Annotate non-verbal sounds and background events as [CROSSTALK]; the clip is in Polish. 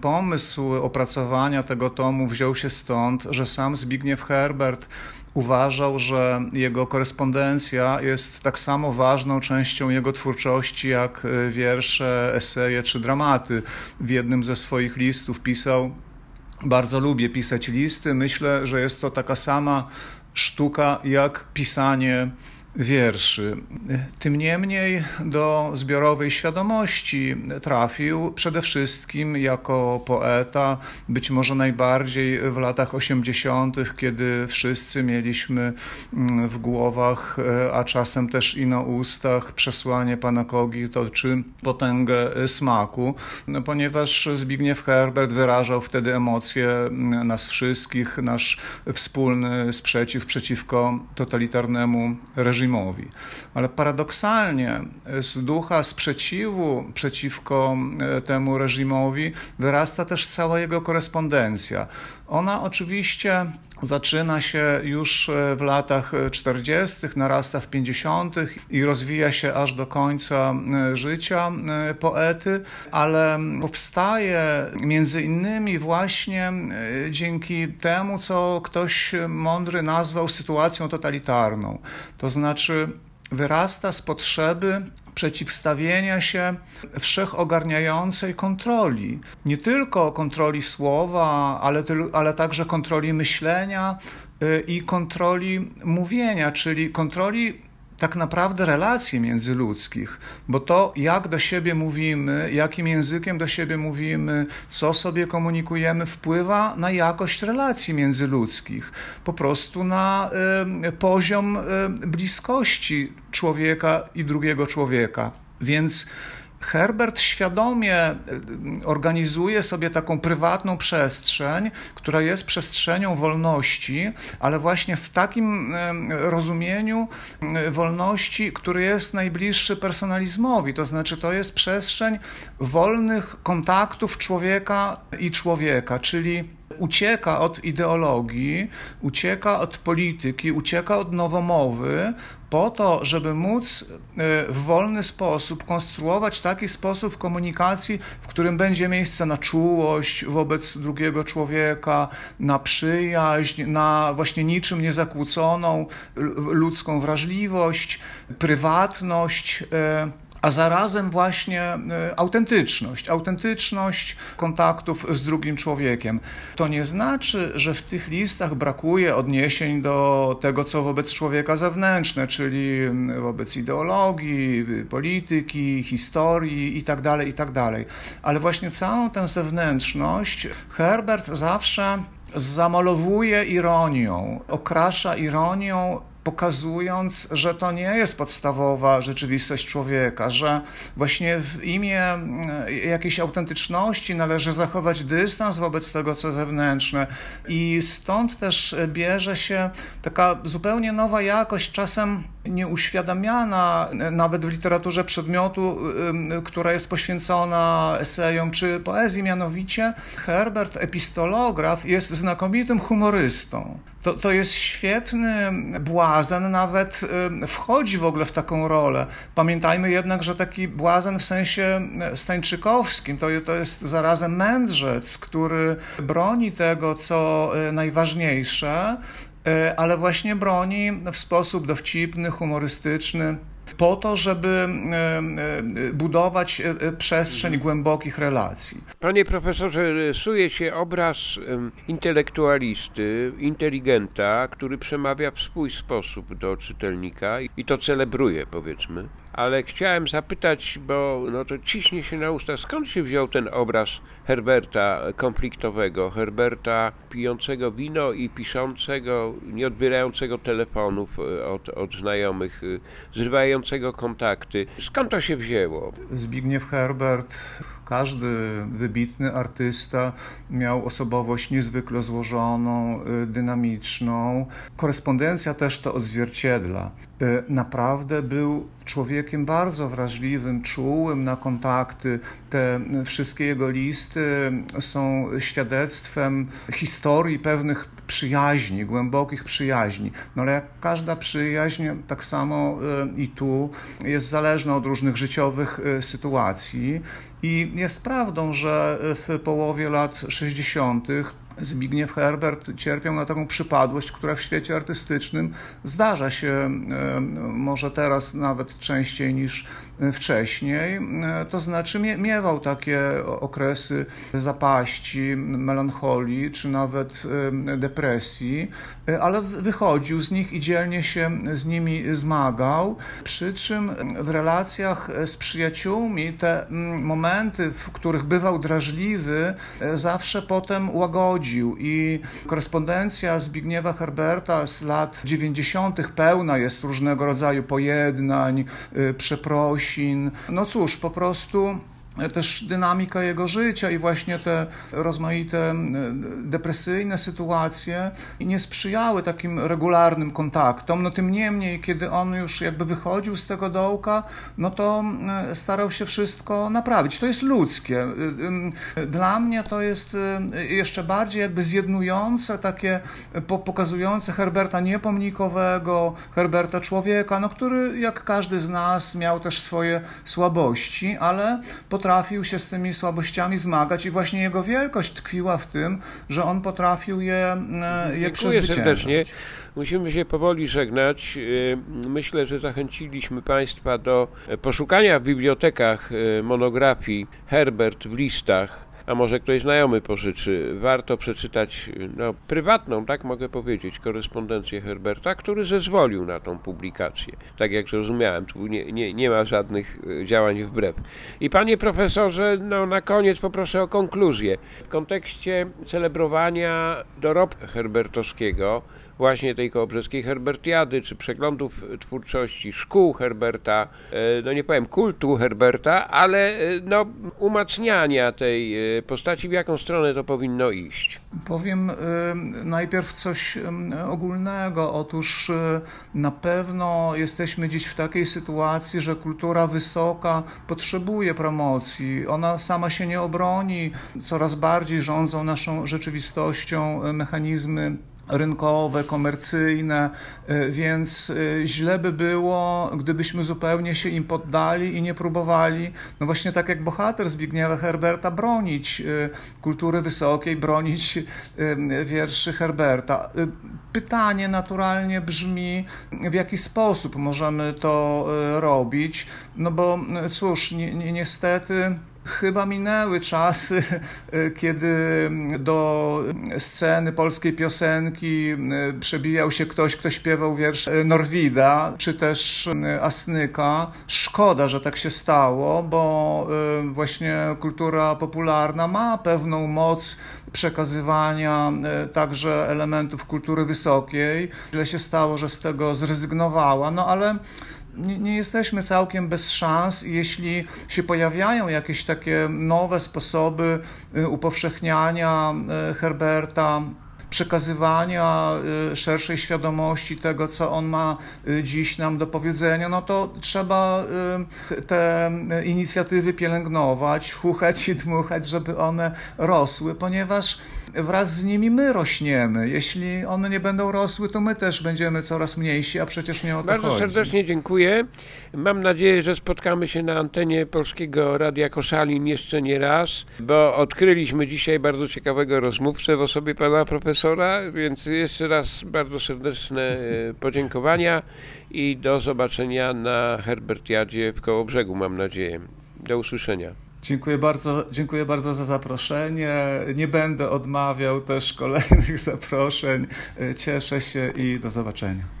Pomysł opracowania tego tomu wziął się stąd, że sam Zbigniew Herbert uważał, że jego korespondencja jest tak samo ważną częścią jego twórczości jak wiersze, eseje czy dramaty. W jednym ze swoich listów pisał: Bardzo lubię pisać listy. Myślę, że jest to taka sama sztuka jak pisanie wierszy. Tym niemniej do zbiorowej świadomości trafił przede wszystkim jako poeta, być może najbardziej w latach 80., kiedy wszyscy mieliśmy mm, w głowach, e, a czasem też i na ustach przesłanie pana Kogito czy potęgę smaku, no, ponieważ Zbigniew Herbert wyrażał wtedy emocje mm, nas wszystkich, nasz wspólny sprzeciw przeciwko totalitarnemu reżimowi reżimowi. Ale paradoksalnie z ducha sprzeciwu przeciwko e, temu reżimowi wyrasta też cała jego korespondencja. Ona oczywiście zaczyna się już e, w latach 40., narasta w 50. i rozwija się aż do końca e, życia poety, ale powstaje między innymi właśnie dzięki temu, co ktoś mądry nazwał sytuacją totalitarną. To znaczy, wyrasta z potrzeby przeciwstawienia się wszechogarniającej kontroli. Nie tylko kontroli słowa, ale, ale także kontroli myślenia y, i kontroli mówienia, czyli kontroli tak naprawdę relacje międzyludzkich, bo to, jak do siebie mówimy, jakim językiem do siebie mówimy, co sobie komunikujemy, wpływa na jakość relacji międzyludzkich, po prostu na y, poziom y, bliskości człowieka i drugiego człowieka. Więc Herbert świadomie y, organizuje sobie taką prywatną przestrzeń, która jest przestrzenią wolności, ale właśnie w takim rozumieniu y, wolności, który jest najbliższy personalizmowi. To znaczy, to jest przestrzeń wolnych kontaktów człowieka i człowieka, czyli ucieka od ideologii, ucieka od polityki, ucieka od nowomowy, po to, żeby móc e, w wolny sposób konstruować taki sposób komunikacji, w którym będzie miejsce na czułość wobec drugiego człowieka, na przyjaźń, na właśnie niczym niezakłóconą ludzką wrażliwość, prywatność e, a zarazem właśnie e, autentyczność, autentyczność kontaktów z drugim człowiekiem. To nie znaczy, że w tych listach brakuje odniesień do tego, co wobec człowieka zewnętrzne, czyli wobec ideologii, polityki, historii itd., tak itd. Tak Ale właśnie całą tę zewnętrzność Herbert zawsze zamalowuje ironią, okrasza ironią pokazując, że to nie jest podstawowa rzeczywistość człowieka, że właśnie w imię mm, jakiejś autentyczności należy zachować dystans wobec tego, co zewnętrzne. I stąd też bierze się taka zupełnie nowa jakość, czasem nieuświadamiana nawet w literaturze przedmiotu, która jest poświęcona esejom czy poezji, mianowicie Herbert, epistolograf, jest znakomitym humorystą. To, to jest świetny błazen, nawet wchodzi w ogóle w taką rolę. Pamiętajmy jednak, że taki błazen w sensie stańczykowskim to, to jest zarazem mędrzec, który broni tego, co najważniejsze, ale właśnie broni w sposób dowcipny, humorystyczny, po to, żeby e, e, budować przestrzeń głębokich relacji. Panie profesorze, rysuje się obraz intelektualisty, inteligenta, który przemawia w swój sposób do czytelnika i to celebruje, powiedzmy ale chciałem zapytać, bo no to ciśnie się na usta, skąd się wziął ten obraz Herberta konfliktowego, Herberta pijącego wino i piszącego, nie odbierającego telefonów e, od, od znajomych, e, zrywającego kontakty. Skąd to się wzięło? Zbigniew Herbert każdy wybitny artysta miał osobowość niezwykle złożoną, y, dynamiczną. Korespondencja też to odzwierciedla. Naprawdę był człowiekiem bardzo wrażliwym, czułym na kontakty. Te wszystkie jego listy są świadectwem historii pewnych przyjaźni, głębokich przyjaźni. No ale jak każda przyjaźń, tak samo i tu jest zależna od różnych życiowych sytuacji. I jest prawdą, że w połowie lat 60. Zbigniew Herbert cierpiał na taką przypadłość, która w świecie artystycznym zdarza się e, może teraz nawet częściej niż wcześniej. E, to znaczy miewał takie okresy zapaści, melancholii czy nawet e, depresji, ale wychodził z nich i dzielnie się z nimi zmagał. Przy czym w relacjach z przyjaciółmi te momenty, w których bywał drażliwy, zawsze potem łagodził i korespondencja Zbigniewa Herberta z lat 90. pełna jest różnego rodzaju pojednań, y, przeprosin. No cóż, po prostu też dynamika jego życia i właśnie te rozmaite depresyjne sytuacje nie sprzyjały takim regularnym kontaktom. No tym niemniej, kiedy on już jakby wychodził z tego dołka, no to starał się wszystko naprawić. To jest ludzkie. Dla mnie to jest jeszcze bardziej jakby zjednujące, takie pokazujące Herberta niepomnikowego, Herberta człowieka, no który jak każdy z nas miał też swoje słabości, ale potrafił potrafił się z tymi słabościami zmagać i właśnie jego wielkość tkwiła w tym, że on potrafił je, e, je Dziękuję serdecznie. Musimy się powoli żegnać. E, myślę, że zachęciliśmy Państwa do poszukania w bibliotekach e, monografii Herbert w listach a może ktoś znajomy pożyczy, warto przeczytać no, prywatną, tak mogę powiedzieć, korespondencję Herberta, który zezwolił na tą publikację. Tak jak zrozumiałem, tu nie, nie, nie ma żadnych e, działań wbrew. I panie profesorze, no, na koniec poproszę o konkluzję. W kontekście celebrowania dorobku herbertowskiego, właśnie tej kołobrzeskiej Herbertiady, czy przeglądów twórczości szkół Herberta, e, no nie powiem kultu Herberta, ale e, no, umacniania tej e, postaci, w jaką stronę to powinno iść? Powiem najpierw coś ogólnego. Otóż na pewno jesteśmy dziś w takiej sytuacji, że kultura wysoka potrzebuje promocji. Ona sama się nie obroni. Coraz bardziej rządzą naszą rzeczywistością mechanizmy rynkowe, komercyjne, y, więc y, źle by było, gdybyśmy zupełnie się im poddali i nie próbowali, no właśnie tak jak bohater Zbigniewa Herberta, bronić y, kultury wysokiej, bronić wierszy Herberta. Pytanie naturalnie brzmi, w jaki sposób możemy to robić, no bo cóż, ni ni niestety Chyba minęły czasy, [LAUGHS] kiedy do sceny polskiej piosenki przebijał się ktoś, kto śpiewał wiersz Norwida, czy też Asnyka. Szkoda, że tak się stało, bo y, właśnie kultura popularna ma pewną moc przekazywania y, także elementów kultury wysokiej. Źle się stało, że z tego zrezygnowała, no ale nie, nie, jesteśmy całkiem bez szans, jeśli się pojawiają jakieś takie nowe sposoby y, upowszechniania y, Herberta, przekazywania y, szerszej świadomości tego, co on ma dziś nam do powiedzenia, no to trzeba te inicjatywy pielęgnować, [LAUGHS] chuchać i dmuchać, żeby one rosły, ponieważ wraz z nimi my rośniemy. Jeśli one nie będą rosły, to my też będziemy coraz mniejsi, a przecież nie o to Bardzo chodzi. serdecznie dziękuję. Mam nadzieję, że spotkamy się na antenie Polskiego Radia Koszalin jeszcze nie raz, bo odkryliśmy dzisiaj bardzo ciekawego rozmówcę w osobie pana profesora, więc jeszcze raz bardzo serdeczne e, podziękowania i do zobaczenia na Herbertiadzie w Kołobrzegu, mam nadzieję. Do usłyszenia. Dziękuję bardzo, dziękuję bardzo za zaproszenie. Nie będę odmawiał też kolejnych [LAUGHS] zaproszeń. Cieszę się i do zobaczenia.